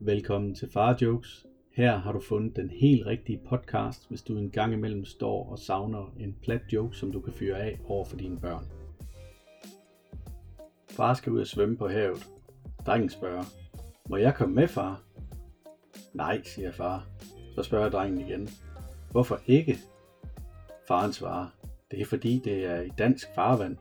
Velkommen til Far Jokes. Her har du fundet den helt rigtige podcast, hvis du en gang imellem står og savner en plat joke, som du kan fyre af over for dine børn. Far skal ud og svømme på havet. Drengen spørger, må jeg komme med, far? Nej, siger far. Så spørger drengen igen, hvorfor ikke? Faren svarer, det er fordi det er i dansk farvand.